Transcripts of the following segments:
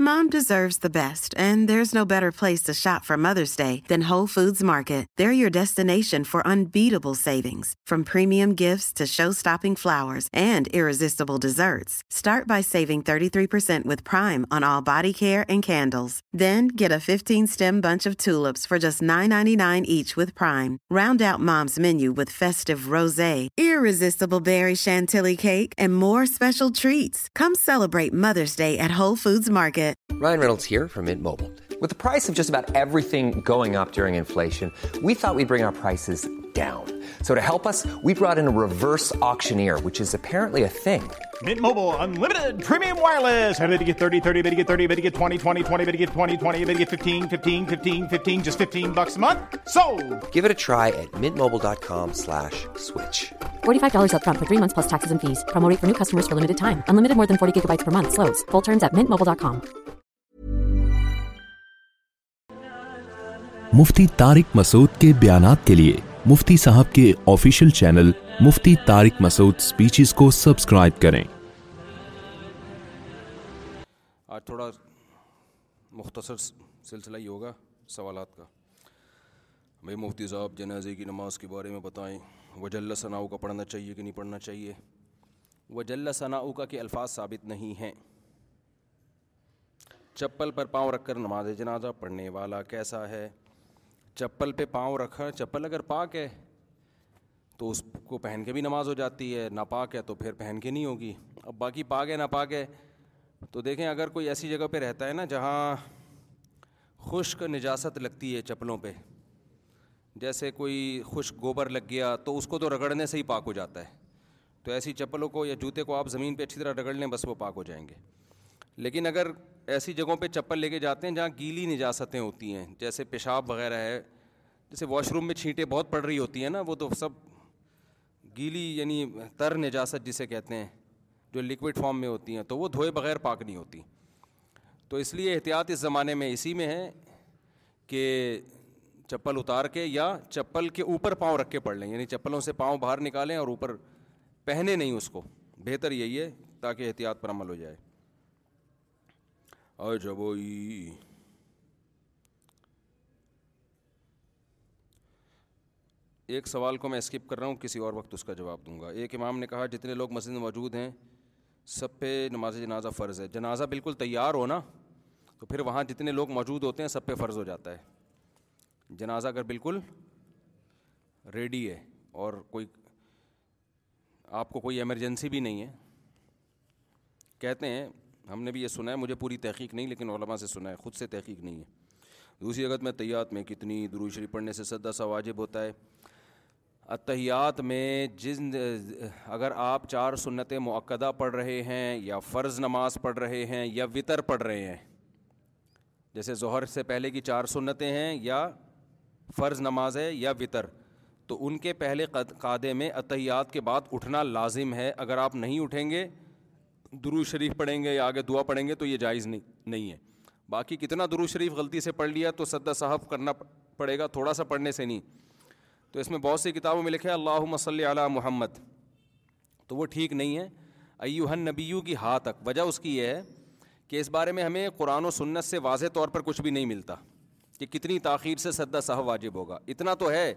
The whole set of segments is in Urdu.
Mom deserves the best, and there's no better place to shop for Mother's Day than Whole Foods Market. They're your destination for unbeatable savings, from premium gifts to show-stopping flowers and irresistible desserts. Start by saving 33% with Prime on all body care and candles. Then get a 15-stem bunch of tulips for just $9.99 each with Prime. Round out Mom's menu with festive rosé, irresistible berry chantilly cake, and more special treats. Come celebrate Mother's Day at Whole Foods Market. From bubble with prize of just about everything going up door انشن وت آئی بری پرائس مفتی تارک مسود کے بیانات کے لیے مفتی صاحب کے official channel Mufti Tariq Masood speeches کو سبسکرائب کریں آج تھوڑا مختصر سلسلہ ہی ہوگا سوالات کا بھائی مفتی صاحب جنازے کی نماز کے بارے میں بتائیں وجل صناع کا پڑھنا چاہیے کہ نہیں پڑھنا چاہیے وجل صناع کا کہ الفاظ ثابت نہیں ہیں چپل پر پاؤں رکھ کر نماز جنازہ پڑھنے والا کیسا ہے چپل پہ پاؤں رکھا چپل اگر پاک ہے تو اس کو پہن کے بھی نماز ہو جاتی ہے ناپاک ہے تو پھر پہن کے نہیں ہوگی اب باقی پاک ہے ناپاک ہے تو دیکھیں اگر کوئی ایسی جگہ پہ رہتا ہے نا جہاں خشک نجاست لگتی ہے چپلوں پہ جیسے کوئی خشک گوبر لگ گیا تو اس کو تو رگڑنے سے ہی پاک ہو جاتا ہے تو ایسی چپلوں کو یا جوتے کو آپ زمین پہ اچھی طرح رگڑ لیں بس وہ پاک ہو جائیں گے لیکن اگر ایسی جگہوں پہ چپل لے کے جاتے ہیں جہاں گیلی نجاستیں ہوتی ہیں جیسے پیشاب وغیرہ ہے جیسے واش روم میں چھینٹیں بہت پڑ رہی ہوتی ہیں نا وہ تو سب گیلی یعنی تر نجاست جسے کہتے ہیں جو لکوڈ فارم میں ہوتی ہیں تو وہ دھوئے بغیر پاک نہیں ہوتی تو اس لیے احتیاط اس زمانے میں اسی میں ہے کہ چپل اتار کے یا چپل کے اوپر پاؤں رکھ کے پڑ لیں یعنی چپلوں سے پاؤں باہر نکالیں اور اوپر پہنے نہیں اس کو بہتر یہی ہے تاکہ احتیاط پر عمل ہو جائے عجبوئی ایک سوال کو میں اسکپ کر رہا ہوں کسی اور وقت اس کا جواب دوں گا ایک امام نے کہا جتنے لوگ مسجد میں موجود ہیں سب پہ نماز جنازہ فرض ہے جنازہ بالکل تیار ہو نا تو پھر وہاں جتنے لوگ موجود ہوتے ہیں سب پہ فرض ہو جاتا ہے جنازہ اگر بالکل ریڈی ہے اور کوئی آپ کو کوئی ایمرجنسی بھی نہیں ہے کہتے ہیں ہم نے بھی یہ سنا ہے مجھے پوری تحقیق نہیں لیکن علماء سے سنا ہے خود سے تحقیق نہیں ہے دوسری حقت میں تیات میں کتنی شریف پڑھنے سے سدا سا واجب ہوتا ہے اتحیات میں جن اگر آپ چار سنت معقدہ پڑھ رہے ہیں یا فرض نماز پڑھ رہے ہیں یا وطر پڑھ رہے ہیں جیسے ظہر سے پہلے کی چار سنتیں ہیں یا فرض نماز ہے یا وطر تو ان کے پہلے قادے میں اتحیات کے بعد اٹھنا لازم ہے اگر آپ نہیں اٹھیں گے درو شریف پڑھیں گے یا آگے دعا پڑھیں گے تو یہ جائز نہیں ہے باقی کتنا درو شریف غلطی سے پڑھ لیا تو سدا صاحب کرنا پڑے گا تھوڑا سا پڑھنے سے نہیں تو اس میں بہت سی کتابوں میں لکھے اللہ علی محمد تو وہ ٹھیک نہیں ہے ایوہن نبیوں کی ہاں تک وجہ اس کی یہ ہے کہ اس بارے میں ہمیں قرآن و سنت سے واضح طور پر کچھ بھی نہیں ملتا کہ کتنی تاخیر سے سدا صاحب واجب ہوگا اتنا تو ہے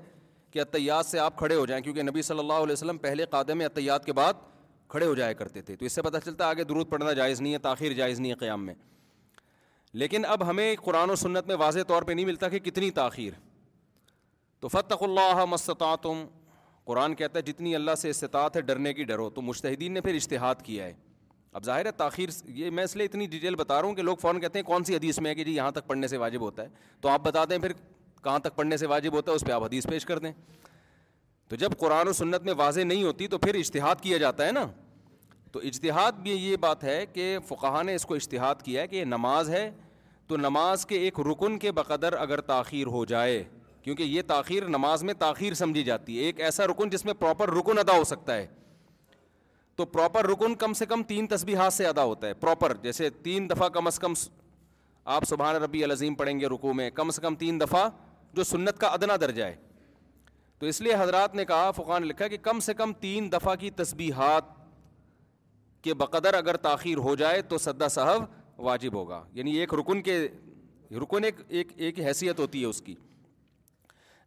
کہ اطیات سے آپ کھڑے ہو جائیں کیونکہ نبی صلی اللہ علیہ وسلم پہلے قادم اطیات کے بعد کھڑے ہو جایا کرتے تھے تو اس سے پتہ چلتا آگے درود پڑھنا جائز نہیں ہے تاخیر جائز نہیں ہے قیام میں لیکن اب ہمیں قرآن و سنت میں واضح طور پہ نہیں ملتا کہ کتنی تاخیر تو فتح اللہ مستطاۃ تم قرآن کہتا ہے جتنی اللہ سے استطاعت ہے ڈرنے کی ڈرو تو مشتحدین نے پھر اشتہاد کیا ہے اب ظاہر ہے تاخیر یہ میں اس لیے اتنی ڈیٹیل بتا رہا ہوں کہ لوگ فوراً کہتے ہیں کون سی حدیث میں ہے کہ جی یہاں تک پڑھنے سے واجب ہوتا ہے تو آپ بتا دیں پھر کہاں تک پڑھنے سے واجب ہوتا ہے اس پہ آپ حدیث پیش کر دیں تو جب قرآن و سنت میں واضح نہیں ہوتی تو پھر اشتہاد کیا جاتا ہے نا تو اجتہاد بھی یہ بات ہے کہ فقہ نے اس کو اشتہاد کیا ہے کہ یہ نماز ہے تو نماز کے ایک رکن کے بقدر اگر تاخیر ہو جائے کیونکہ یہ تاخیر نماز میں تاخیر سمجھی جاتی ہے ایک ایسا رکن جس میں پراپر رکن ادا ہو سکتا ہے تو پراپر رکن کم سے کم تین تسبیحات ہاتھ سے ادا ہوتا ہے پراپر جیسے تین دفعہ کم از کم آپ سبحان ربی العظیم پڑھیں گے رکو میں کم از کم تین دفعہ جو سنت کا ادنا درجہ ہے تو اس لیے حضرات نے کہا فقان نے لکھا کہ کم سے کم تین دفعہ کی تسبیحات کے بقدر اگر تاخیر ہو جائے تو سدا صاحب واجب ہوگا یعنی ایک رکن کے رکن ایک ایک ایک حیثیت ہوتی ہے اس کی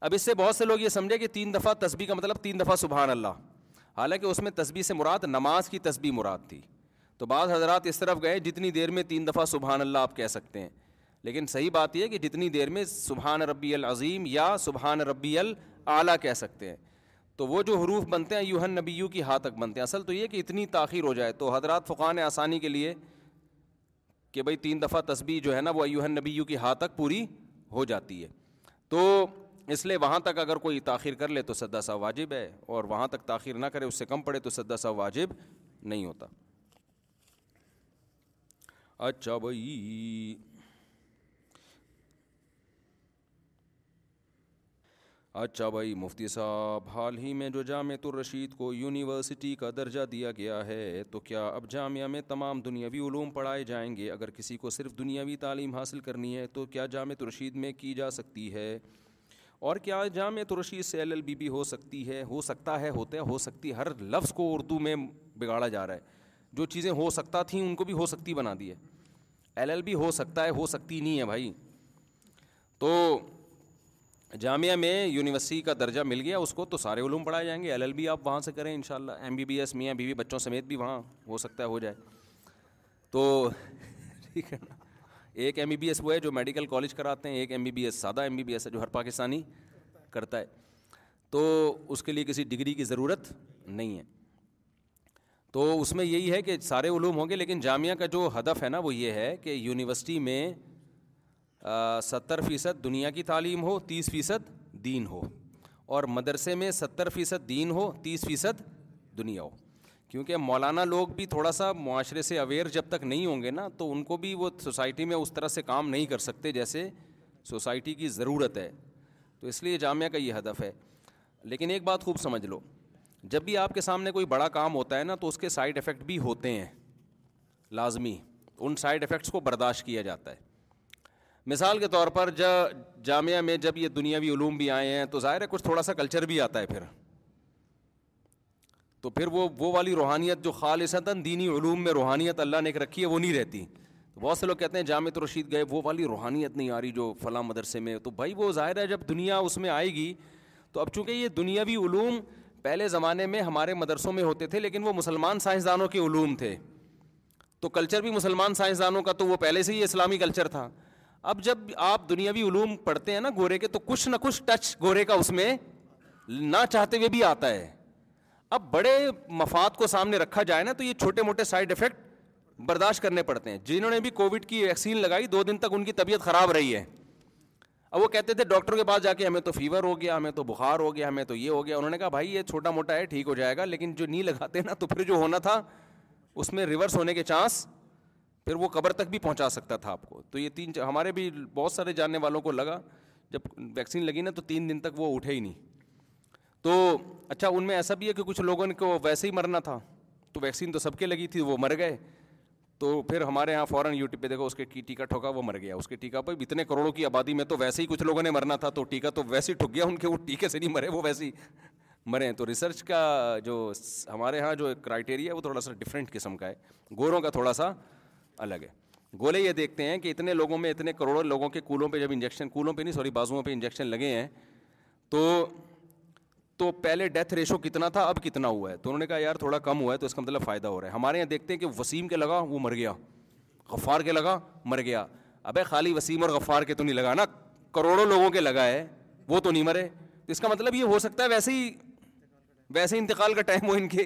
اب اس سے بہت سے لوگ یہ سمجھے کہ تین دفعہ تسبیح کا مطلب تین دفعہ سبحان اللہ حالانکہ اس میں تسبیح سے مراد نماز کی تسبیح مراد تھی تو بعض حضرات اس طرف گئے جتنی دیر میں تین دفعہ سبحان اللہ آپ کہہ سکتے ہیں لیکن صحیح بات یہ کہ جتنی دیر میں سبحان ربی العظیم یا سبحان ال اعلیٰ کہہ سکتے ہیں تو وہ جو حروف بنتے ہیں یوہن نبیو کی ہاں تک بنتے ہیں اصل تو یہ کہ اتنی تاخیر ہو جائے تو حضرات فقان آسانی کے لیے کہ بھائی تین دفعہ تسبیح جو ہے نا وہ ایوہن نبیو کی ہاں تک پوری ہو جاتی ہے تو اس لیے وہاں تک اگر کوئی تاخیر کر لے تو سدا سا واجب ہے اور وہاں تک تاخیر نہ کرے اس سے کم پڑے تو سدا سا واجب نہیں ہوتا اچھا بھائی اچھا بھائی مفتی صاحب حال ہی میں جو جامعت الرشید کو یونیورسٹی کا درجہ دیا گیا ہے تو کیا اب جامعہ میں تمام دنیاوی علوم پڑھائے جائیں گے اگر کسی کو صرف دنیاوی تعلیم حاصل کرنی ہے تو کیا جامع الرشید میں کی جا سکتی ہے اور کیا جامعہ الرشید سے ایل ایل بی بھی ہو سکتی ہے ہو سکتا ہے ہوتا ہے ہو سکتی ہر لفظ کو اردو میں بگاڑا جا رہا ہے جو چیزیں ہو سکتا تھیں ان کو بھی ہو سکتی بنا دی ہے ایل ایل بی ہو سکتا ہے ہو سکتی نہیں ہے بھائی تو جامعہ میں یونیورسٹی کا درجہ مل گیا اس کو تو سارے علوم پڑھائے جائیں گے ایل ایل بی آپ وہاں سے کریں ان شاء اللہ ایم بی بی ایس میاں بیوی بچوں سمیت بھی وہاں ہو سکتا ہے ہو جائے تو ٹھیک ہے نا ایک ایم بی بی ایس وہ ہے جو میڈیکل کالج کراتے ہیں ایک ایم بی بی ایس سادہ ایم بی بی ایس ہے جو ہر پاکستانی کرتا ہے تو اس کے لیے کسی ڈگری کی ضرورت نہیں ہے تو اس میں یہی ہے کہ سارے علوم ہوں گے لیکن جامعہ کا جو ہدف ہے نا وہ یہ ہے کہ یونیورسٹی میں ستر فیصد دنیا کی تعلیم ہو تیس فیصد دین ہو اور مدرسے میں ستر فیصد دین ہو تیس فیصد دنیا ہو کیونکہ مولانا لوگ بھی تھوڑا سا معاشرے سے اویئر جب تک نہیں ہوں گے نا تو ان کو بھی وہ سوسائٹی میں اس طرح سے کام نہیں کر سکتے جیسے سوسائٹی کی ضرورت ہے تو اس لیے جامعہ کا یہ ہدف ہے لیکن ایک بات خوب سمجھ لو جب بھی آپ کے سامنے کوئی بڑا کام ہوتا ہے نا تو اس کے سائڈ افیکٹ بھی ہوتے ہیں لازمی ان سائڈ افیکٹس کو برداشت کیا جاتا ہے مثال کے طور پر جب جامعہ میں جب یہ دنیاوی علوم بھی آئے ہیں تو ظاہر ہے کچھ تھوڑا سا کلچر بھی آتا ہے پھر تو پھر وہ وہ والی روحانیت جو خالصتاً دینی علوم میں روحانیت اللہ نے ایک رکھی ہے وہ نہیں رہتی بہت سے لوگ کہتے ہیں جامع رشید گئے وہ والی روحانیت نہیں آ رہی جو فلاں مدرسے میں تو بھائی وہ ظاہر ہے جب دنیا اس میں آئے گی تو اب چونکہ یہ دنیاوی علوم پہلے زمانے میں ہمارے مدرسوں میں ہوتے تھے لیکن وہ مسلمان سائنسدانوں کے علوم تھے تو کلچر بھی مسلمان سائنسدانوں کا تو وہ پہلے سے ہی اسلامی کلچر تھا اب جب آپ دنیاوی علوم پڑھتے ہیں نا گورے کے تو کچھ نہ کچھ ٹچ گورے کا اس میں نہ چاہتے ہوئے بھی آتا ہے اب بڑے مفاد کو سامنے رکھا جائے نا تو یہ چھوٹے موٹے سائڈ افیکٹ برداشت کرنے پڑتے ہیں جنہوں نے بھی کووڈ کی ویکسین لگائی دو دن تک ان کی طبیعت خراب رہی ہے اب وہ کہتے تھے ڈاکٹر کے پاس جا کے ہمیں تو فیور ہو گیا ہمیں تو بخار ہو گیا ہمیں تو یہ ہو گیا انہوں نے کہا بھائی یہ چھوٹا موٹا ہے ٹھیک ہو جائے گا لیکن جو نہیں لگاتے نا تو پھر جو ہونا تھا اس میں ریورس ہونے کے چانس پھر وہ قبر تک بھی پہنچا سکتا تھا آپ کو تو یہ تین ہمارے بھی بہت سارے جاننے والوں کو لگا جب ویکسین لگی نا تو تین دن تک وہ اٹھے ہی نہیں تو اچھا ان میں ایسا بھی ہے کہ کچھ لوگوں کو ویسے ہی مرنا تھا تو ویکسین تو سب کے لگی تھی وہ مر گئے تو پھر ہمارے یہاں فوراً یوٹیوب پہ دیکھو اس کے ٹیکا ٹھوکا وہ مر گیا اس کے ٹیکا پہ اتنے کروڑوں کی آبادی میں تو ویسے ہی کچھ لوگوں نے مرنا تھا تو ٹیکا تو ویسے ہی ٹھک گیا ان کے وہ ٹیکے سے نہیں مرے وہ ویسے ہی مرے تو ریسرچ کا جو ہمارے یہاں جو کرائٹیریا ہے وہ تھوڑا سا ڈفرینٹ قسم کا ہے گوروں کا تھوڑا سا الگ ہے گولے یہ دیکھتے ہیں کہ اتنے لوگوں میں اتنے کروڑوں لوگوں کے کولوں پہ جب انجیکشن کولوں پہ نہیں سوری بازوؤں پہ انجیکشن لگے ہیں تو تو پہلے ڈیتھ ریشو کتنا تھا اب کتنا ہوا ہے تو انہوں نے کہا یار تھوڑا کم ہوا ہے تو اس کا مطلب فائدہ ہو رہا ہے ہمارے یہاں دیکھتے ہیں کہ وسیم کے لگا وہ مر گیا غفار کے لگا مر گیا اب خالی وسیم اور غفار کے تو نہیں لگا نا کروڑوں لوگوں کے لگا ہے وہ تو نہیں مرے تو اس کا مطلب یہ ہو سکتا ہے ویسے ہی ویسے ہی انتقال کا ٹائم ہو ان کے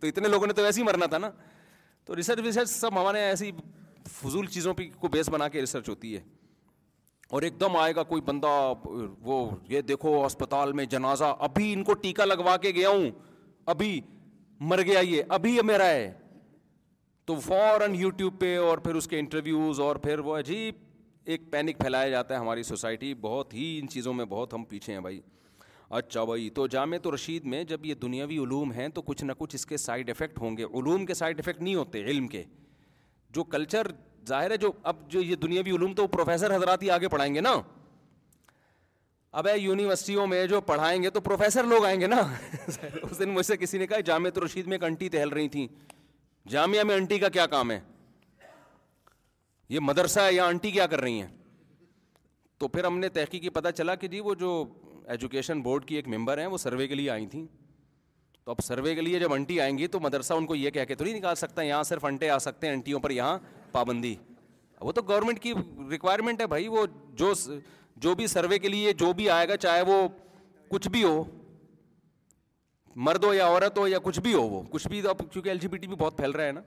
تو اتنے لوگوں نے تو ویسے ہی مرنا تھا نا تو ریسرچ ویسرچ سب ہمارے ایسی فضول چیزوں پہ کو بیس بنا کے ریسرچ ہوتی ہے اور ایک دم آئے گا کوئی بندہ وہ یہ دیکھو ہسپتال میں جنازہ ابھی ان کو ٹیکا لگوا کے گیا ہوں ابھی مر گیا یہ ابھی یہ میرا ہے تو فوراً یوٹیوب پہ اور پھر اس کے انٹرویوز اور پھر وہ عجیب ایک پینک پھیلایا جاتا ہے ہماری سوسائٹی بہت ہی ان چیزوں میں بہت ہم پیچھے ہیں بھائی اچھا بھائی تو جامعہ رشید میں جب یہ دنیاوی علوم ہیں تو کچھ نہ کچھ اس کے سائڈ افیکٹ ہوں گے علوم کے سائڈ افیکٹ نہیں ہوتے علم کے جو کلچر ظاہر ہے جو اب جو یہ دنیاوی علوم تو پروفیسر حضرات ہی آگے پڑھائیں گے نا اب اے یونیورسٹیوں میں جو پڑھائیں گے تو پروفیسر لوگ آئیں گے نا اس دن مجھ سے کسی نے کہا جامعہ تو رشید میں ایک انٹی ٹہل رہی تھیں جامعہ میں انٹی کا کیا کام ہے یہ مدرسہ ہے یا انٹی کیا کر رہی ہیں تو پھر ہم نے تحقیقی پتہ چلا کہ جی وہ جو ایجوکیشن بورڈ کی ایک ممبر ہیں وہ سروے کے لیے آئی تھیں تو اب سروے کے لیے جب انٹی آئیں گی تو مدرسہ ان کو یہ کہہ کے تو نہیں نکال سکتا یہاں صرف انٹے آ سکتے ہیں انٹیوں پر یہاں پابندی وہ تو گورنمنٹ کی ریکوائرمنٹ ہے بھائی وہ جو جو بھی سروے کے لیے جو بھی آئے گا چاہے وہ کچھ بھی ہو مرد ہو یا عورت ہو یا کچھ بھی ہو وہ کچھ بھی اب کیونکہ ایل جی بی ٹی بھی بہت پھیل رہا ہے نا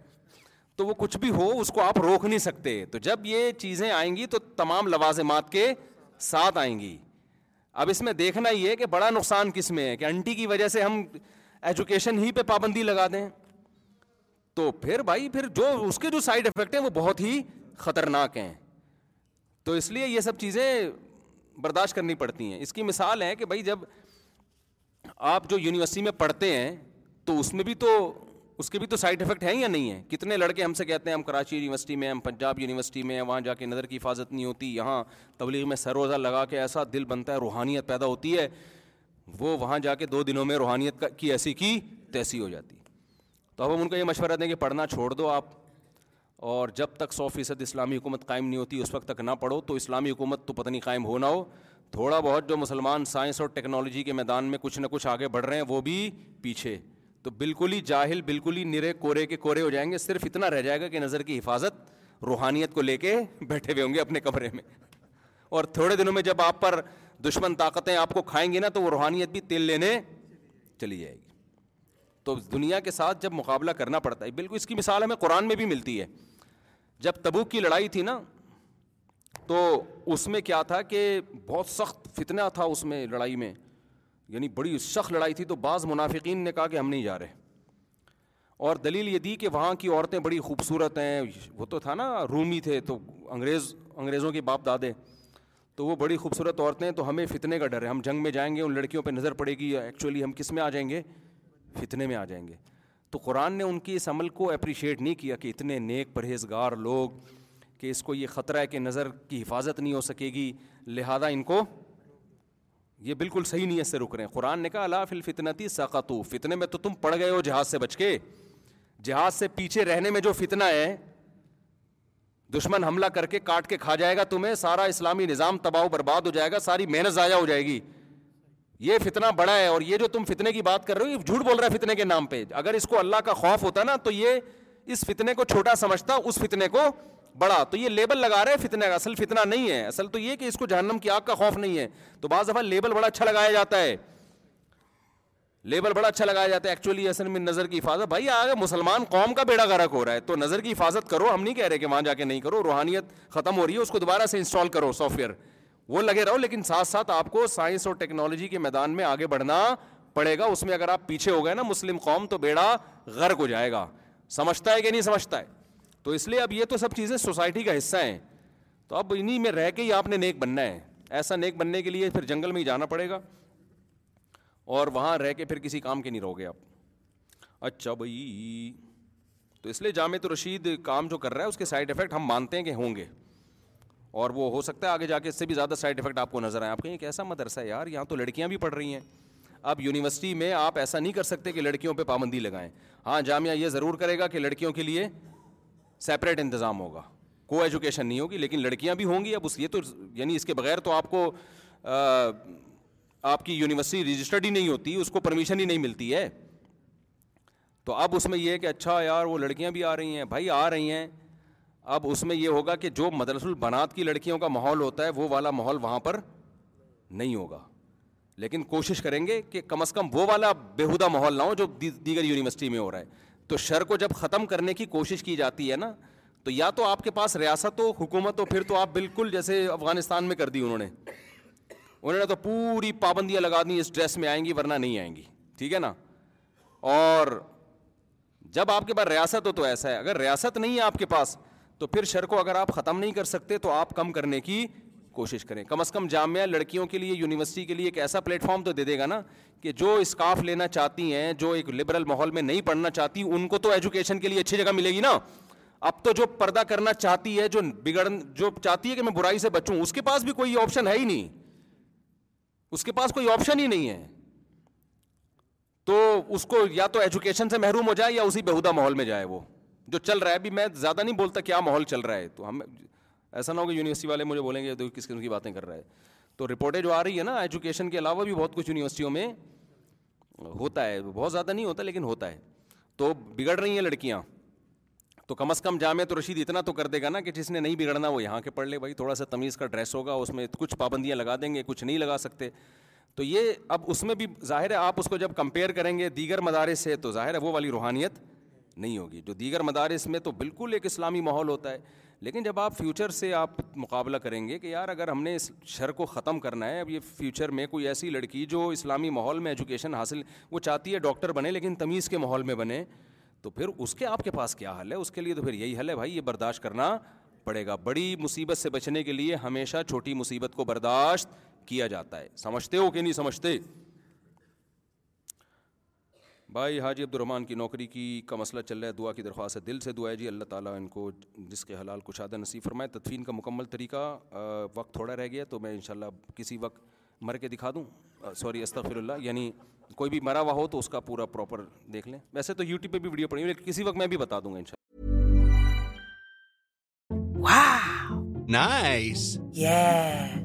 تو وہ کچھ بھی ہو اس کو آپ روک نہیں سکتے تو جب یہ چیزیں آئیں گی تو تمام لوازمات کے ساتھ آئیں گی اب اس میں دیکھنا یہ ہے کہ بڑا نقصان کس میں ہے کہ انٹی کی وجہ سے ہم ایجوکیشن ہی پہ پابندی لگا دیں تو پھر بھائی پھر جو اس کے جو سائڈ افیکٹ ہیں وہ بہت ہی خطرناک ہیں تو اس لیے یہ سب چیزیں برداشت کرنی پڑتی ہیں اس کی مثال ہے کہ بھائی جب آپ جو یونیورسٹی میں پڑھتے ہیں تو اس میں بھی تو اس کے بھی تو سائڈ افیکٹ ہیں یا نہیں ہیں کتنے لڑکے ہم سے کہتے ہیں ہم کراچی یونیورسٹی میں ہم پنجاب یونیورسٹی میں ہیں وہاں جا کے نظر کی حفاظت نہیں ہوتی یہاں تبلیغ میں سر روزہ لگا کے ایسا دل بنتا ہے روحانیت پیدا ہوتی ہے وہ وہاں جا کے دو دنوں میں روحانیت کی ایسی کی تیسی ہو جاتی تو اب ہم ان کا یہ مشورہ دیں کہ پڑھنا چھوڑ دو آپ اور جب تک سو فیصد اسلامی حکومت قائم نہیں ہوتی اس وقت تک نہ پڑھو تو اسلامی حکومت تو پتہ نہیں قائم ہو نہ ہو تھوڑا بہت جو مسلمان سائنس اور ٹیکنالوجی کے میدان میں کچھ نہ کچھ آگے بڑھ رہے ہیں وہ بھی پیچھے تو بالکل ہی جاہل بالکل ہی نرے کورے کے کورے ہو جائیں گے صرف اتنا رہ جائے گا کہ نظر کی حفاظت روحانیت کو لے کے بیٹھے ہوئے ہوں گے اپنے کمرے میں اور تھوڑے دنوں میں جب آپ پر دشمن طاقتیں آپ کو کھائیں گی نا تو وہ روحانیت بھی تیل لینے چلی جائے گی تو دنیا کے ساتھ جب مقابلہ کرنا پڑتا ہے بالکل اس کی مثال ہمیں قرآن میں بھی ملتی ہے جب تبوک کی لڑائی تھی نا تو اس میں کیا تھا کہ بہت سخت فتنہ تھا اس میں لڑائی میں یعنی بڑی سخت لڑائی تھی تو بعض منافقین نے کہا کہ ہم نہیں جا رہے اور دلیل یہ دی کہ وہاں کی عورتیں بڑی خوبصورت ہیں وہ تو تھا نا رومی تھے تو انگریز انگریزوں کے باپ دادے تو وہ بڑی خوبصورت عورتیں تو ہمیں فتنے کا ڈر ہے ہم جنگ میں جائیں گے ان لڑکیوں پہ نظر پڑے گی ایکچولی ہم کس میں آ جائیں گے فتنے میں آ جائیں گے تو قرآن نے ان کی اس عمل کو اپریشیٹ نہیں کیا کہ اتنے نیک پرہیزگار لوگ کہ اس کو یہ خطرہ ہے کہ نظر کی حفاظت نہیں ہو سکے گی لہٰذا ان کو یہ بالکل صحیح نیت سے رک رہے ہیں قرآن نے کہا اللہ فلفتنتی سقتو فتنے میں تو تم پڑ گئے ہو جہاز سے بچ کے جہاز سے پیچھے رہنے میں جو فتنہ ہے دشمن حملہ کر کے کاٹ کے کھا جائے گا تمہیں سارا اسلامی نظام تباہ و برباد ہو جائے گا ساری محنت ضائع ہو جائے گی یہ فتنہ بڑا ہے اور یہ جو تم فتنے کی بات کر رہے ہو یہ جھوٹ بول رہا ہے فتنے کے نام پہ اگر اس کو اللہ کا خوف ہوتا نا تو یہ اس فتنے کو چھوٹا سمجھتا اس فتنے کو بڑا تو یہ لیبل لگا رہے ہیں اصل فتنا نہیں ہے اصل تو یہ کہ اس کو جہنم کی آگ کا خوف نہیں ہے تو بعض دفعہ لیبل بڑا اچھا لگایا جاتا ہے لیبل بڑا اچھا لگایا جاتا ہے ایکچولی اصل میں نظر کی حفاظت بھائی آگے مسلمان قوم کا بیڑا غرق ہو رہا ہے تو نظر کی حفاظت کرو ہم نہیں کہہ رہے کہ وہاں جا کے نہیں کرو روحانیت ختم ہو رہی ہے اس کو دوبارہ سے انسٹال کرو سافٹ ویئر وہ لگے رہو لیکن ساتھ ساتھ آپ کو سائنس اور ٹیکنالوجی کے میدان میں آگے بڑھنا پڑے گا اس میں اگر آپ پیچھے ہو گئے نا مسلم قوم تو بیڑا غرق ہو جائے گا سمجھتا ہے کہ نہیں سمجھتا ہے تو اس لیے اب یہ تو سب چیزیں سوسائٹی کا حصہ ہیں تو اب انہیں میں رہ کے ہی آپ نے نیک بننا ہے ایسا نیک بننے کے لیے پھر جنگل میں ہی جانا پڑے گا اور وہاں رہ کے پھر کسی کام کے نہیں رہو گے آپ اچھا بھائی تو اس لیے جامع تو رشید کام جو کر رہا ہے اس کے سائڈ افیکٹ ہم مانتے ہیں کہ ہوں گے اور وہ ہو سکتا ہے آگے جا کے اس سے بھی زیادہ سائڈ افیکٹ آپ کو نظر آئے آپ کہیں ایک ایسا مدرسہ ہے یار یہاں تو لڑکیاں بھی پڑھ رہی ہیں اب یونیورسٹی میں آپ ایسا نہیں کر سکتے کہ لڑکیوں پہ پابندی لگائیں ہاں جامعہ یہ ضرور کرے گا کہ لڑکیوں کے لیے سیپریٹ انتظام ہوگا کو ایجوکیشن نہیں ہوگی لیکن لڑکیاں بھی ہوں گی اب اس یہ تو یعنی اس کے بغیر تو آپ کو آپ کی یونیورسٹی رجسٹرڈ ہی نہیں ہوتی اس کو پرمیشن ہی نہیں ملتی ہے تو اب اس میں یہ ہے کہ اچھا یار وہ لڑکیاں بھی آ رہی ہیں بھائی آ رہی ہیں اب اس میں یہ ہوگا کہ جو مدرس البنات کی لڑکیوں کا ماحول ہوتا ہے وہ والا ماحول وہاں پر نہیں ہوگا لیکن کوشش کریں گے کہ کم از کم وہ والا بیہودہ ماحول نہ ہو جو دیگر یونیورسٹی میں ہو رہا ہے تو شر کو جب ختم کرنے کی کوشش کی جاتی ہے نا تو یا تو آپ کے پاس ریاست ہو حکومت ہو پھر تو آپ بالکل جیسے افغانستان میں کر دی انہوں نے انہوں نے تو پوری پابندیاں لگا دیں ڈریس میں آئیں گی ورنہ نہیں آئیں گی ٹھیک ہے نا اور جب آپ کے پاس ریاست ہو تو ایسا ہے اگر ریاست نہیں ہے آپ کے پاس تو پھر شر کو اگر آپ ختم نہیں کر سکتے تو آپ کم کرنے کی کوشش کریں کم از کم جامعہ لڑکیوں کے لیے یونیورسٹی کے لیے ایک ایسا پلیٹ فارم تو دے دے گا نا کہ جو اسکارف لینا چاہتی ہیں جو ایک لبرل ماحول میں نہیں پڑھنا چاہتی ان کو تو ایجوکیشن کے لیے اچھی جگہ ملے گی نا اب تو جو پردہ کرنا چاہتی ہے جو جو چاہتی ہے کہ میں برائی سے بچوں اس کے پاس بھی کوئی آپشن ہے ہی نہیں اس کے پاس کوئی آپشن ہی نہیں ہے تو اس کو یا تو ایجوکیشن سے محروم ہو جائے یا اسی بہودہ ماحول میں جائے وہ جو چل رہا ہے ابھی میں زیادہ نہیں بولتا کیا ماحول چل رہا ہے تو ہم ایسا نہ ہو کہ یونیورسٹی والے مجھے بولیں گے تو کس قسم کی باتیں کر رہے ہے تو رپورٹیں جو آ رہی ہے نا ایجوکیشن کے علاوہ بھی بہت کچھ یونیورسٹیوں میں ہوتا ہے بہت زیادہ نہیں ہوتا لیکن ہوتا ہے تو بگڑ رہی ہیں لڑکیاں تو کم از کم جامعہ تو رشید اتنا تو کر دے گا نا کہ جس نے نہیں بگڑنا وہ یہاں کے پڑھ لے بھائی تھوڑا سا تمیز کا ڈریس ہوگا اس میں کچھ پابندیاں لگا دیں گے کچھ نہیں لگا سکتے تو یہ اب اس میں بھی ظاہر ہے آپ اس کو جب کمپیئر کریں گے دیگر مدارس سے تو ظاہر ہے وہ والی روحانیت نہیں ہوگی جو دیگر مدارس میں تو بالکل ایک اسلامی ماحول ہوتا ہے لیکن جب آپ فیوچر سے آپ مقابلہ کریں گے کہ یار اگر ہم نے اس شر کو ختم کرنا ہے اب یہ فیوچر میں کوئی ایسی لڑکی جو اسلامی ماحول میں ایجوکیشن حاصل وہ چاہتی ہے ڈاکٹر بنے لیکن تمیز کے ماحول میں بنے تو پھر اس کے آپ کے پاس کیا حل ہے اس کے لیے تو پھر یہی حل ہے بھائی یہ برداشت کرنا پڑے گا بڑی مصیبت سے بچنے کے لیے ہمیشہ چھوٹی مصیبت کو برداشت کیا جاتا ہے سمجھتے ہو کہ نہیں سمجھتے بھائی حاجی عبد الرحمٰن کی نوکری کی کا مسئلہ چل رہا ہے دعا کی درخواست ہے دل سے دعا ہے جی اللہ تعالیٰ ان کو جس کے حلال کشادہ نصیب فرمائے تدفین کا مکمل طریقہ وقت تھوڑا رہ گیا تو میں انشاءاللہ کسی وقت مر کے دکھا دوں سوری استغفر اللہ یعنی کوئی بھی مرا ہوا ہو تو اس کا پورا پراپر دیکھ لیں ویسے تو یوٹیوب پہ بھی ویڈیو پڑی لیکن کسی وقت میں بھی بتا دوں گا انشاءاللہ شاء اللہ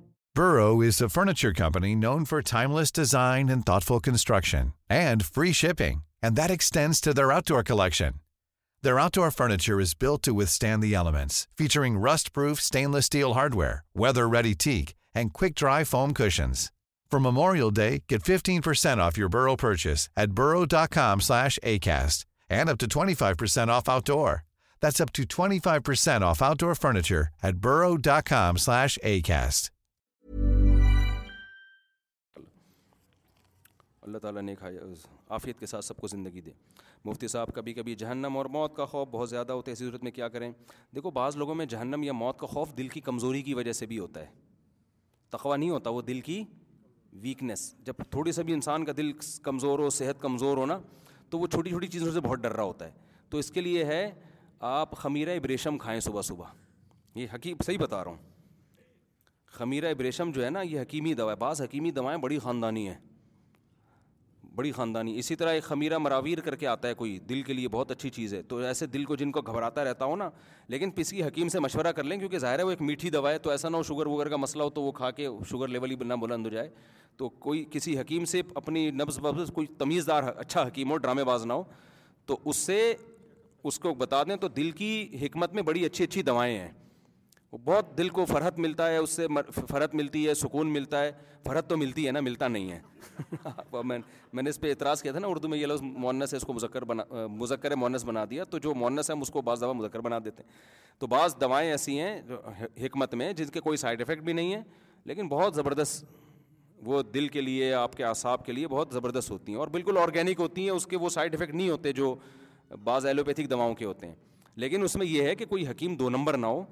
Furniture company note for timeless design construction collection the rid your furniture featuring rust proof stainless steel hardware weather very teak and کئی فارم کرشنس فروم امور day gate fifteen eight bro talk east of twenty five off آؤٹسٹ off out furniture اللہ تعالیٰ نے کھایا عافیت کے ساتھ سب کو زندگی دے مفتی صاحب کبھی کبھی جہنم اور موت کا خوف بہت زیادہ ہوتا ہے اسی صورت میں کیا کریں دیکھو بعض لوگوں میں جہنم یا موت کا خوف دل کی کمزوری کی وجہ سے بھی ہوتا ہے تقوی نہیں ہوتا وہ دل کی ویکنیس جب تھوڑی سا بھی انسان کا دل کمزور ہو صحت کمزور ہو نا تو وہ چھوٹی چھوٹی چیزوں سے بہت ڈر رہا ہوتا ہے تو اس کے لیے ہے آپ خمیرہ ابریشم کھائیں صبح صبح یہ حقیق صحیح بتا رہا ہوں خمیرہ ابریشم جو ہے نا یہ حکیمی دوا بعض حکیمی دوائیں بڑی خاندانی ہیں بڑی خاندانی اسی طرح ایک خمیرہ مراویر کر کے آتا ہے کوئی دل کے لیے بہت اچھی چیز ہے تو ایسے دل کو جن کو گھبراتا رہتا ہو نا لیکن پسی حکیم سے مشورہ کر لیں کیونکہ ظاہر ہے وہ ایک میٹھی دوا ہے تو ایسا نہ ہو شوگر وغیرہ کا مسئلہ ہو تو وہ کھا کے شوگر لیول ہی بنا بلند ہو جائے تو کوئی کسی حکیم سے اپنی نبز وبز کوئی تمیز دار اچھا حکیم ہو ڈرامے باز نہ ہو تو اس سے اس کو بتا دیں تو دل کی حکمت میں بڑی اچھی اچھی دوائیں ہیں وہ بہت دل کو فرحت ملتا ہے اس سے فرحت ملتی ہے سکون ملتا ہے فرحت تو ملتی ہے نا ملتا نہیں ہے میں نے اس پہ اعتراض کیا تھا نا اردو میں یہ لوگ مونس ہے اس کو مذکر بنا مذکر مونس بنا دیا تو جو مونس ہے ہم اس کو بعض دوا مذکر بنا دیتے ہیں تو بعض دوائیں ایسی ہیں جو حکمت میں جن کے کوئی سائڈ افیکٹ بھی نہیں ہے لیکن بہت زبردست وہ دل کے لیے آپ کے اعصاب کے لیے بہت زبردست ہوتی ہیں اور بالکل آرگینک ہوتی ہیں اس کے وہ سائڈ افیکٹ نہیں ہوتے جو بعض ایلوپیتھک دواؤں کے ہوتے ہیں لیکن اس میں یہ ہے کہ کوئی حکیم دو نمبر نہ ہو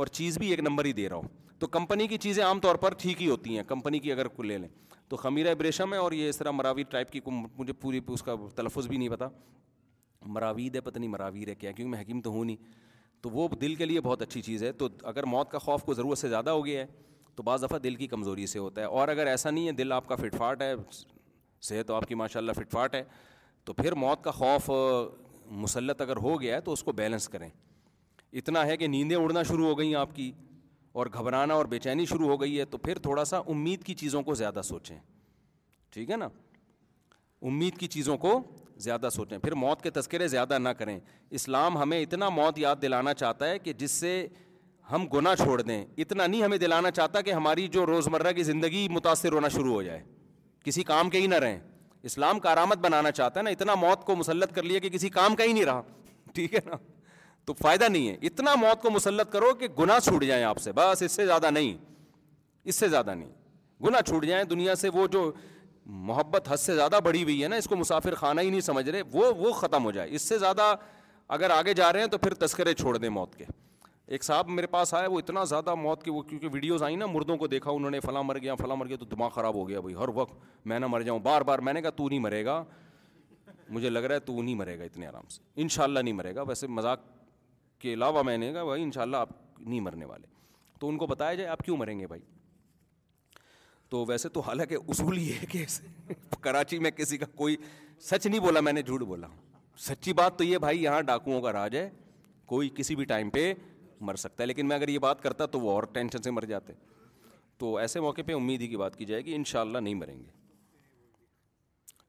اور چیز بھی ایک نمبر ہی دے رہا ہو تو کمپنی کی چیزیں عام طور پر ٹھیک ہی ہوتی ہیں کمپنی کی اگر لے لیں تو خمیرہ ابریشم ہے اور یہ اس طرح مراویر ٹائپ کی مجھے پوری اس کا تلفظ بھی نہیں پتا مراوید ہے پتہ نہیں مراویر ہے کیا کیونکہ میں حکیم تو ہوں نہیں تو وہ دل کے لیے بہت اچھی چیز ہے تو اگر موت کا خوف کو ضرورت سے زیادہ ہو گیا ہے تو بعض دفعہ دل کی کمزوری سے ہوتا ہے اور اگر ایسا نہیں ہے دل آپ کا فٹ فاٹ ہے صحت تو آپ کی ماشاء اللہ فٹ فاٹ ہے تو پھر موت کا خوف مسلط اگر ہو گیا ہے تو اس کو بیلنس کریں اتنا ہے کہ نیندیں اڑنا شروع ہو گئی آپ کی اور گھبرانا اور بے چینی شروع ہو گئی ہے تو پھر تھوڑا سا امید کی چیزوں کو زیادہ سوچیں ٹھیک ہے نا امید کی چیزوں کو زیادہ سوچیں پھر موت کے تذکرے زیادہ نہ کریں اسلام ہمیں اتنا موت یاد دلانا چاہتا ہے کہ جس سے ہم گناہ چھوڑ دیں اتنا نہیں ہمیں دلانا چاہتا کہ ہماری جو روز مرہ کی زندگی متاثر ہونا شروع ہو جائے کسی کام کے ہی نہ رہیں اسلام کا بنانا چاہتا ہے نا اتنا موت کو مسلط کر لیا کہ کسی کام کا ہی نہیں رہا ٹھیک ہے نا تو فائدہ نہیں ہے اتنا موت کو مسلط کرو کہ گناہ چھوٹ جائیں آپ سے بس اس سے زیادہ نہیں اس سے زیادہ نہیں گناہ چھوٹ جائیں دنیا سے وہ جو محبت حد سے زیادہ بڑھی ہوئی ہے نا اس کو مسافر خانہ ہی نہیں سمجھ رہے وہ وہ ختم ہو جائے اس سے زیادہ اگر آگے جا رہے ہیں تو پھر تذکرے چھوڑ دیں موت کے ایک صاحب میرے پاس آئے وہ اتنا زیادہ موت کی وہ کیونکہ ویڈیوز آئیں نا مردوں کو دیکھا انہوں نے فلاں مر گیا فلاں مر گیا تو دماغ خراب ہو گیا بھائی ہر وقت میں نہ مر جاؤں بار بار میں نے کہا تو نہیں مرے گا مجھے لگ رہا ہے تو نہیں مرے گا اتنے آرام سے ان شاء اللہ نہیں مرے گا ویسے مذاق کے علاوہ میں نے کہا بھائی ان شاء اللہ آپ نہیں مرنے والے تو ان کو بتایا جائے آپ کیوں مریں گے بھائی تو ویسے تو حالانکہ اصول یہ ہے کہ کراچی میں کسی کا کوئی سچ نہیں بولا میں نے جھوٹ بولا سچی بات تو یہ بھائی یہاں ڈاکوؤں کا راج ہے کوئی کسی بھی ٹائم پہ مر سکتا ہے لیکن میں اگر یہ بات کرتا تو وہ اور ٹینشن سے مر جاتے تو ایسے موقع پہ امید ہی کی بات کی جائے گی ان شاء اللہ نہیں مریں گے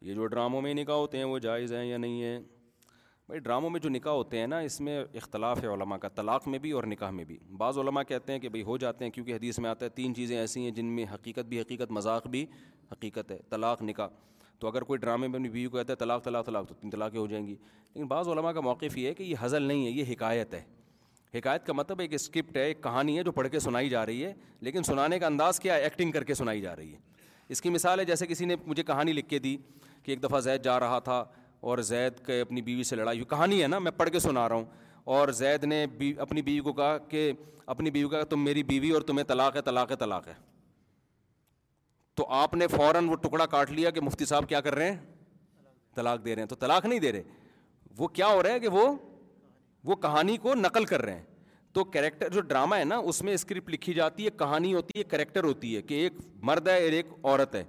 یہ جو ڈراموں میں نکاح ہوتے ہیں وہ جائز ہیں یا نہیں ہیں بھائی ڈراموں میں جو نکاح ہوتے ہیں نا اس میں اختلاف ہے علماء کا طلاق میں بھی اور نکاح میں بھی بعض علماء کہتے ہیں کہ بھائی ہو جاتے ہیں کیونکہ حدیث میں آتا ہے تین چیزیں ایسی ہیں جن میں حقیقت بھی حقیقت مذاق بھی حقیقت ہے طلاق نکاح تو اگر کوئی ڈرامے میں بیوی کو کہتا ہے طلاق طلاق طلاق تو تین طلاقیں ہو جائیں گی لیکن بعض علماء کا موقف یہ ہے کہ یہ ہزل نہیں ہے یہ حکایت ہے حکایت کا مطلب ایک اسکرپٹ ہے ایک کہانی ہے جو پڑھ کے سنائی جا رہی ہے لیکن سنانے کا انداز کیا ہے ایکٹنگ کر کے سنائی جا رہی ہے اس کی مثال ہے جیسے کسی نے مجھے کہانی لکھ کے دی کہ ایک دفعہ زید جا رہا تھا اور زید کے اپنی بیوی سے لڑائی ہوئی کہانی ہے نا میں پڑھ کے سنا رہا ہوں اور زید نے بی اپنی بیوی کو کہا کہ اپنی بیوی کہا تم میری بیوی اور تمہیں طلاق ہے طلاق ہے طلاق ہے تو آپ نے فوراً وہ ٹکڑا کاٹ لیا کہ مفتی صاحب کیا کر رہے ہیں طلاق دے رہے ہیں تو طلاق نہیں دے رہے وہ کیا ہو رہا ہے کہ وہ وہ کہانی کو نقل کر رہے ہیں تو کریکٹر جو ڈرامہ ہے نا اس میں اسکرپٹ لکھی جاتی ہے کہانی ہوتی ہے کریکٹر ہوتی ہے کہ ایک مرد ہے اور ایک عورت ہے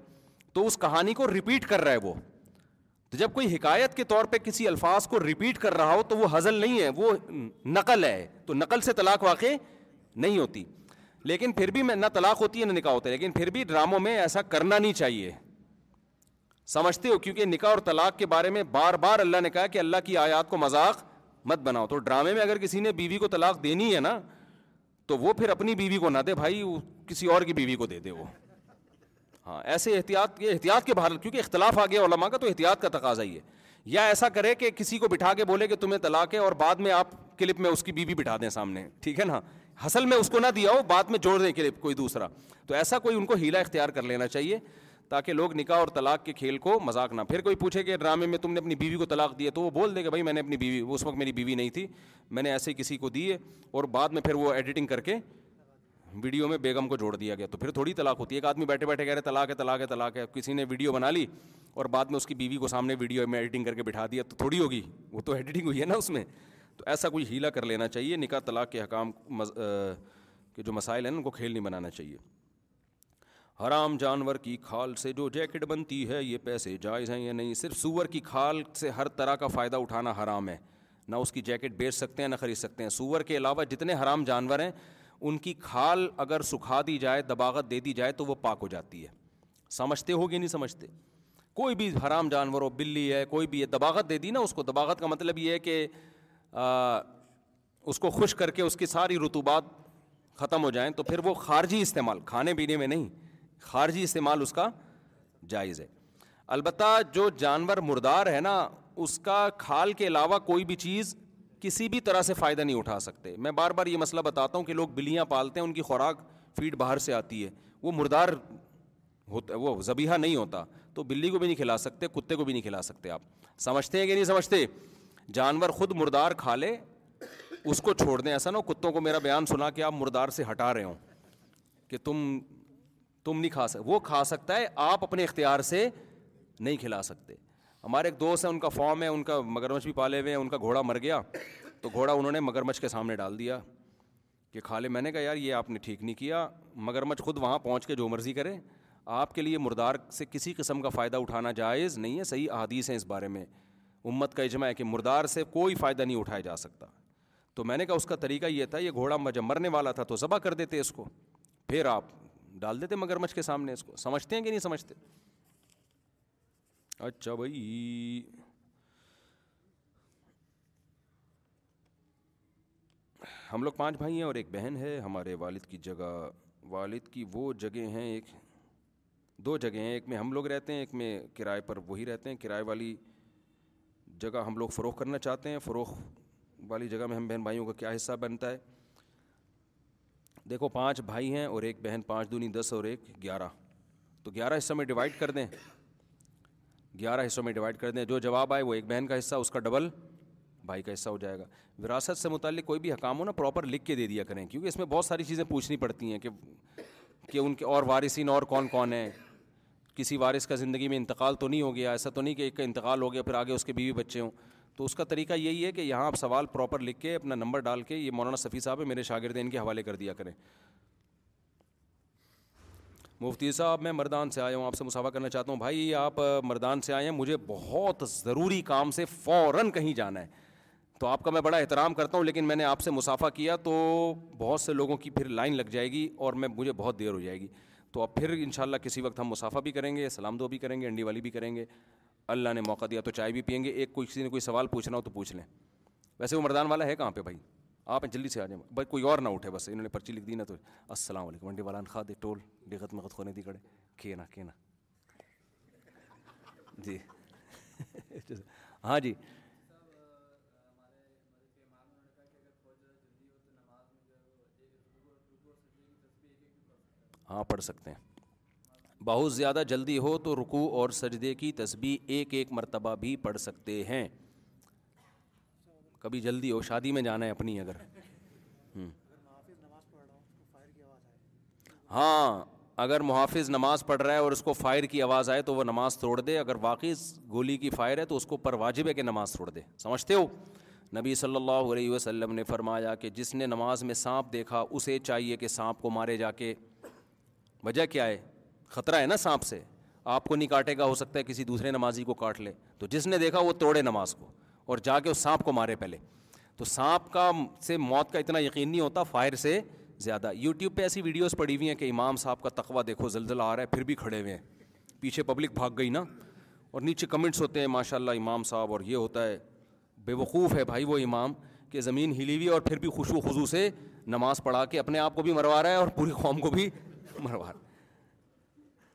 تو اس کہانی کو رپیٹ کر رہا ہے وہ تو جب کوئی حکایت کے طور پہ کسی الفاظ کو ریپیٹ کر رہا ہو تو وہ ہزل نہیں ہے وہ نقل ہے تو نقل سے طلاق واقع نہیں ہوتی لیکن پھر بھی میں نہ طلاق ہوتی ہے نہ نکاح ہوتا ہے لیکن پھر بھی ڈراموں میں ایسا کرنا نہیں چاہیے سمجھتے ہو کیونکہ نکاح اور طلاق کے بارے میں بار بار اللہ نے کہا کہ اللہ کی آیات کو مذاق مت بناؤ تو ڈرامے میں اگر کسی نے بیوی کو طلاق دینی ہے نا تو وہ پھر اپنی بیوی کو نہ دے بھائی کسی اور کی بیوی کو دے دے وہ ہاں ایسے احتیاط کے احتیاط کے بہار کیونکہ اختلاف آ گیا علما کا تو احتیاط کا تقاضا ہی ہے یا ایسا کرے کہ کسی کو بٹھا کے بولے کہ تمہیں طلاق ہے اور بعد میں آپ کلپ میں اس کی بیوی بٹھا دیں سامنے ٹھیک ہے نا حصل میں اس کو نہ دیا ہو بعد میں جوڑ دیں کلپ کوئی دوسرا تو ایسا کوئی ان کو ہیلا اختیار کر لینا چاہیے تاکہ لوگ نکاح اور طلاق کے کھیل کو مذاق نہ پھر کوئی پوچھے کہ ڈرامے میں تم نے اپنی بیوی کو طلاق دی تو وہ بول دے کہ بھائی میں نے اپنی بیوی اس وقت میری بیوی نہیں تھی میں نے ایسے کسی کو دیے اور بعد میں پھر وہ ایڈیٹنگ کر کے ویڈیو میں بیگم کو جوڑ دیا گیا تو پھر تھوڑی طلاق ہوتی ہے ایک آدمی بیٹھے بیٹھے کہہ رہے طلاق ہے طلاق ہے طلاق ہے کسی نے ویڈیو بنا لی اور بعد میں اس کی بیوی کو سامنے ویڈیو میں ایڈیٹنگ کر کے بٹھا دیا تو تھوڑی ہوگی وہ تو ایڈیٹنگ ہوئی ہے نا اس میں تو ایسا کوئی ہیلا کر لینا چاہیے نکاح طلاق کے حکام کے جو مسائل ہیں ان کو کھیل نہیں بنانا چاہیے حرام جانور کی کھال سے جو جیکٹ بنتی ہے یہ پیسے جائز ہیں یا نہیں صرف سور کی کھال سے ہر طرح کا فائدہ اٹھانا حرام ہے نہ اس کی جیکٹ بیچ سکتے ہیں نہ خرید سکتے ہیں سور کے علاوہ جتنے حرام جانور ہیں ان کی کھال اگر سکھا دی جائے دباغت دے دی جائے تو وہ پاک ہو جاتی ہے سمجھتے ہوگی نہیں سمجھتے کوئی بھی حرام جانور ہو بلی ہے کوئی بھی ہے دباغت دے دی نا اس کو دباغت کا مطلب یہ ہے کہ اس کو خوش کر کے اس کی ساری رتوبات ختم ہو جائیں تو پھر وہ خارجی استعمال کھانے پینے میں نہیں خارجی استعمال اس کا جائز ہے البتہ جو جانور مردار ہے نا اس کا کھال کے علاوہ کوئی بھی چیز کسی بھی طرح سے فائدہ نہیں اٹھا سکتے میں بار بار یہ مسئلہ بتاتا ہوں کہ لوگ بلیاں پالتے ہیں ان کی خوراک فیڈ باہر سے آتی ہے وہ مردار ہوتا وہ زبیہ نہیں ہوتا تو بلی کو بھی نہیں کھلا سکتے کتے کو بھی نہیں کھلا سکتے آپ سمجھتے ہیں کہ نہیں سمجھتے جانور خود مردار کھا لے اس کو چھوڑ دیں ایسا نہ کتوں کو میرا بیان سنا کہ آپ مردار سے ہٹا رہے ہوں کہ تم تم نہیں کھا سکتے وہ کھا سکتا ہے آپ اپنے اختیار سے نہیں کھلا سکتے ہمارے ایک دوست ہیں ان کا فارم ہے ان کا مگر مچھ بھی پالے ہوئے ہیں ان کا گھوڑا مر گیا تو گھوڑا انہوں نے مگر مچھ کے سامنے ڈال دیا کہ کھا لے میں نے کہا یار یہ آپ نے ٹھیک نہیں کیا مگر مچھ خود وہاں پہنچ کے جو مرضی کرے آپ کے لیے مردار سے کسی قسم کا فائدہ اٹھانا جائز نہیں ہے صحیح احادیث ہیں اس بارے میں امت کا اجماع ہے کہ مردار سے کوئی فائدہ نہیں اٹھایا جا سکتا تو میں نے کہا اس کا طریقہ یہ تھا یہ گھوڑا جب مرنے والا تھا تو ذبح کر دیتے اس کو پھر آپ ڈال دیتے مگر مچھ کے سامنے اس کو سمجھتے ہیں کہ نہیں سمجھتے اچھا بھائی ہم لوگ پانچ بھائی ہیں اور ایک بہن ہے ہمارے والد کی جگہ والد کی وہ جگہ ہیں ایک دو جگہ ہیں ایک میں ہم لوگ رہتے ہیں ایک میں کرائے پر وہی رہتے ہیں کرائے والی جگہ ہم لوگ فروغ کرنا چاہتے ہیں فروغ والی جگہ میں ہم بہن بھائیوں کا کیا حصہ بنتا ہے دیکھو پانچ بھائی ہیں اور ایک بہن پانچ دونی دس اور ایک گیارہ تو گیارہ حصہ میں ڈیوائڈ کر دیں گیارہ حصوں میں ڈیوائڈ کر دیں جو جواب آئے وہ ایک بہن کا حصہ اس کا ڈبل بھائی کا حصہ ہو جائے گا وراثت سے متعلق کوئی بھی حکام ہو نا پراپر لکھ کے دے دیا کریں کیونکہ اس میں بہت ساری چیزیں پوچھنی پڑتی ہیں کہ کہ ان کے اور وارثین اور کون کون ہیں کسی وارث کا زندگی میں انتقال تو نہیں ہو گیا ایسا تو نہیں کہ ایک کا انتقال ہو گیا پھر آگے اس کے بیوی بچے ہوں تو اس کا طریقہ یہی ہے کہ یہاں آپ سوال پراپر لکھ کے اپنا نمبر ڈال کے یہ مولانا صفی صاحب ہے میرے شاگرد ان کے حوالے کر دیا کریں مفتی صاحب میں مردان سے آیا ہوں آپ سے مسافہ کرنا چاہتا ہوں بھائی آپ مردان سے آئے ہیں مجھے بہت ضروری کام سے فوراً کہیں جانا ہے تو آپ کا میں بڑا احترام کرتا ہوں لیکن میں نے آپ سے مسافہ کیا تو بہت سے لوگوں کی پھر لائن لگ جائے گی اور میں مجھے بہت دیر ہو جائے گی تو اب پھر ان شاء اللہ کسی وقت ہم مسافہ بھی کریں گے سلام دو بھی کریں گے انڈی والی بھی کریں گے اللہ نے موقع دیا تو چائے بھی پئیں گے ایک کوئی کسی نے کوئی سوال پوچھنا ہو تو پوچھ لیں ویسے وہ مردان والا ہے کہاں پہ بھائی آپ جلدی سے آ جائیں بھائی کوئی اور نہ اٹھے بس انہوں نے پرچی لکھ دی نا تو السلام علیکم انڈی والان خا دے ٹول بےغت مغت خونے دی کڑے کیا نا کی نا جی ہاں جی ہاں پڑھ سکتے ہیں بہت زیادہ جلدی ہو تو رکوع اور سجدے کی تسبیح ایک ایک مرتبہ بھی پڑھ سکتے ہیں کبھی جلدی ہو شادی میں جانا ہے اپنی اگر ہاں اگر محافظ نماز پڑھ رہا ہے اور اس کو فائر کی آواز آئے تو وہ نماز توڑ دے اگر واقعی گولی کی فائر ہے تو اس کو پر واجب ہے کہ نماز توڑ دے سمجھتے ہو نبی صلی اللہ علیہ وسلم نے فرمایا کہ جس نے نماز میں سانپ دیکھا اسے چاہیے کہ سانپ کو مارے جا کے وجہ کیا ہے خطرہ ہے نا سانپ سے آپ کو نہیں کاٹے گا ہو سکتا ہے کسی دوسرے نمازی کو کاٹ لے تو جس نے دیکھا وہ توڑے نماز کو اور جا کے اس سانپ کو مارے پہلے تو سانپ کا سے موت کا اتنا یقین نہیں ہوتا فائر سے زیادہ یوٹیوب پہ ایسی ویڈیوز پڑی ہوئی ہیں کہ امام صاحب کا تقوا دیکھو زلزلہ آ رہا ہے پھر بھی کھڑے ہوئے ہیں پیچھے پبلک بھاگ گئی نا اور نیچے کمنٹس ہوتے ہیں ماشاء اللہ امام صاحب اور یہ ہوتا ہے بے وقوف ہے بھائی وہ امام کہ زمین ہلی ہوئی اور پھر بھی خوشو خوشو سے نماز پڑھا کے اپنے آپ کو بھی مروا رہا ہے اور پوری قوم کو بھی مروا رہا ہے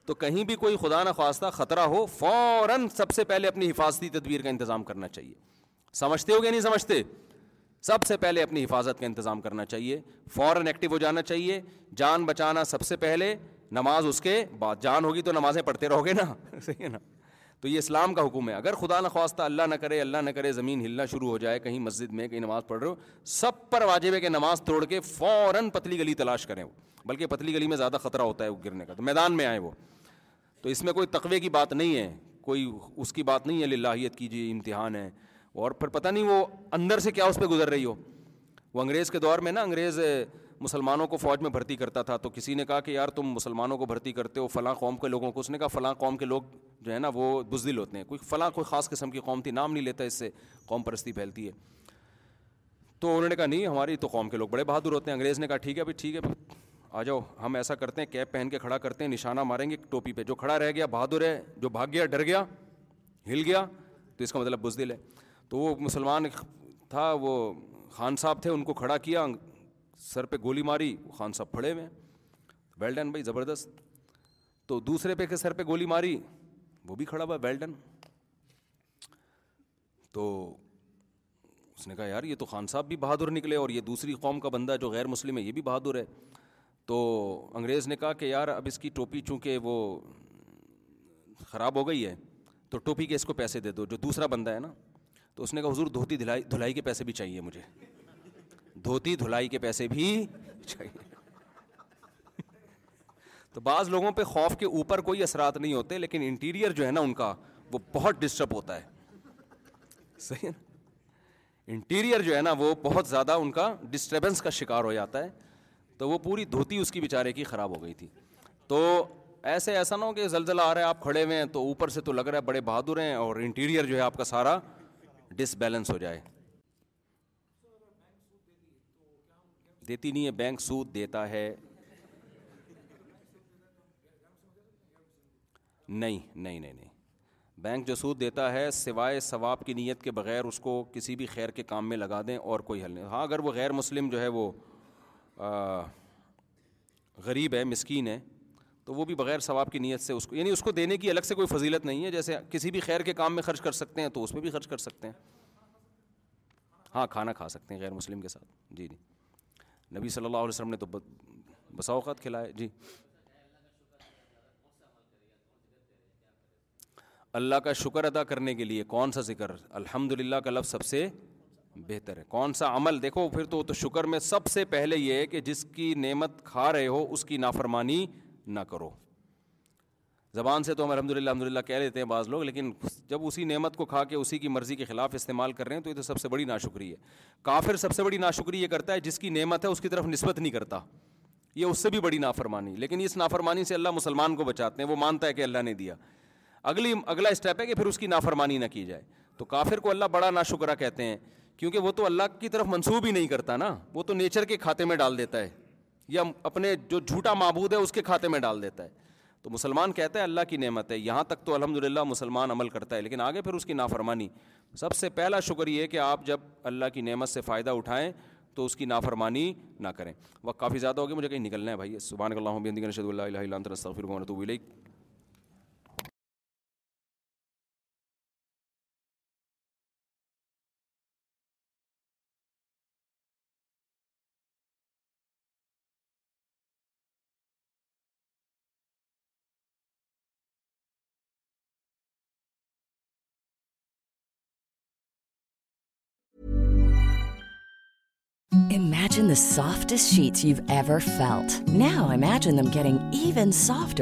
تو کہیں بھی کوئی خدا نخواستہ خطرہ ہو فوراً سب سے پہلے اپنی حفاظتی تدبیر کا انتظام کرنا چاہیے سمجھتے ہو گیا نہیں سمجھتے سب سے پہلے اپنی حفاظت کا انتظام کرنا چاہیے فوراً ایکٹیو ہو جانا چاہیے جان بچانا سب سے پہلے نماز اس کے بعد جان ہوگی تو نمازیں پڑھتے رہو گے نا صحیح ہے نا تو یہ اسلام کا حکم ہے اگر خدا نخواستہ اللہ نہ کرے اللہ نہ کرے زمین ہلنا شروع ہو جائے کہیں مسجد میں کہیں نماز پڑھ رہے ہو سب پر واجب ہے کہ نماز توڑ کے فوراً پتلی گلی تلاش کریں وہ بلکہ پتلی گلی میں زیادہ خطرہ ہوتا ہے وہ گرنے کا تو میدان میں آئے وہ تو اس میں کوئی تقوی کی بات نہیں ہے کوئی اس کی بات نہیں ہے لاہیت کی جی امتحان ہے اور پھر پتہ نہیں وہ اندر سے کیا اس پہ گزر رہی ہو وہ انگریز کے دور میں نا انگریز مسلمانوں کو فوج میں بھرتی کرتا تھا تو کسی نے کہا کہ یار تم مسلمانوں کو بھرتی کرتے ہو فلاں قوم کے لوگوں کو اس نے کہا فلاں قوم کے لوگ جو ہے نا وہ بزدل ہوتے ہیں کوئی فلاں کوئی خاص قسم کی قوم تھی نام نہیں لیتا اس سے قوم پرستی پھیلتی ہے تو انہوں نے کہا نہیں ہماری تو قوم کے لوگ بڑے بہادر ہوتے ہیں انگریز نے کہا ٹھیک ہے بھائی ٹھیک ہے آ جاؤ ہم ایسا کرتے ہیں کیپ پہن کے کھڑا کرتے ہیں نشانہ ماریں گے ٹوپی پہ جو کھڑا رہ گیا بہادر ہے جو بھاگ گیا ڈر گیا ہل گیا تو اس کا مطلب بزدل ہے تو وہ مسلمان تھا وہ خان صاحب تھے ان کو کھڑا کیا سر پہ گولی ماری وہ خان صاحب پھڑے ہوئے ویلڈن بھائی زبردست تو دوسرے پہ کے سر پہ گولی ماری وہ بھی کھڑا ہوا ویلڈن تو اس نے کہا یار یہ تو خان صاحب بھی بہادر نکلے اور یہ دوسری قوم کا بندہ جو غیر مسلم ہے یہ بھی بہادر ہے تو انگریز نے کہا کہ یار اب اس کی ٹوپی چونکہ وہ خراب ہو گئی ہے تو ٹوپی کے اس کو پیسے دے دو جو دوسرا بندہ ہے نا تو اس نے کہا حضور دھوتی دھلائی دھلائی کے پیسے بھی چاہیے مجھے دھوتی دھلائی کے پیسے بھی چاہیے تو بعض لوگوں پہ خوف کے اوپر کوئی اثرات نہیں ہوتے لیکن انٹیریئر جو ہے نا ان کا وہ بہت ڈسٹرب ہوتا ہے صحیح نا انٹیریئر جو ہے نا وہ بہت زیادہ ان کا ڈسٹربینس کا شکار ہو جاتا ہے تو وہ پوری دھوتی اس کی بیچارے کی خراب ہو گئی تھی تو ایسے ایسا نہ ہو کہ زلزلہ آ رہا ہے آپ کھڑے ہوئے ہیں تو اوپر سے تو لگ رہا ہے بڑے بہادر ہیں اور انٹیریئر جو ہے آپ کا سارا ڈس بیلنس ہو جائے دیتی نہیں ہے بینک سود دیتا ہے نہیں نہیں نہیں نہیں بینک جو سود دیتا ہے سوائے ثواب کی نیت کے بغیر اس کو کسی بھی خیر کے کام میں لگا دیں اور کوئی حل نہیں ہاں اگر وہ غیر مسلم جو ہے وہ غریب ہے مسکین ہے تو وہ بھی بغیر ثواب کی نیت سے اس کو یعنی اس کو دینے کی الگ سے کوئی فضیلت نہیں ہے جیسے کسی بھی خیر کے کام میں خرچ کر سکتے ہیں تو اس میں بھی خرچ کر سکتے ہیں ہاں کھانا کھا سکتے ہیں غیر مسلم کے ساتھ جی جی نبی صلی اللہ علیہ وسلم نے تو بسا اوقات کھلائے جی اللہ کا شکر ادا کرنے کے لیے کون سا ذکر الحمد للہ کا لفظ سب سے بہتر ہے کون سا عمل دیکھو پھر تو شکر میں سب سے پہلے یہ ہے کہ جس کی نعمت کھا رہے ہو اس کی نافرمانی نہ کرو زبان سے تو ہم الحمد للہ الحمد للہ کہہ لیتے ہیں بعض لوگ لیکن جب اسی نعمت کو کھا کے اسی کی مرضی کے خلاف استعمال کر رہے ہیں تو یہ تو سب سے بڑی ناشکری ہے کافر سب سے بڑی ناشکری یہ کرتا ہے جس کی نعمت ہے اس کی طرف نسبت نہیں کرتا یہ اس سے بھی بڑی نافرمانی لیکن اس نافرمانی سے اللہ مسلمان کو بچاتے ہیں وہ مانتا ہے کہ اللہ نے دیا اگلی اگلا اسٹیپ ہے کہ پھر اس کی نافرمانی نہ کی جائے تو کافر کو اللہ بڑا ناشکرہ کہتے ہیں کیونکہ وہ تو اللہ کی طرف منسوب ہی نہیں کرتا نا وہ تو نیچر کے کھاتے میں ڈال دیتا ہے یا اپنے جو جھوٹا معبود ہے اس کے کھاتے میں ڈال دیتا ہے تو مسلمان کہتا ہے اللہ کی نعمت ہے یہاں تک تو الحمد للہ مسلمان عمل کرتا ہے لیکن آگے پھر اس کی نافرمانی سب سے پہلا شکر یہ کہ آپ جب اللہ کی نعمت سے فائدہ اٹھائیں تو اس کی نافرمانی نہ کریں وقت کافی زیادہ ہوگی مجھے کہیں نکلنا ہے بھائی سبحان اللہ علیہ سافٹ نو ایم کی soft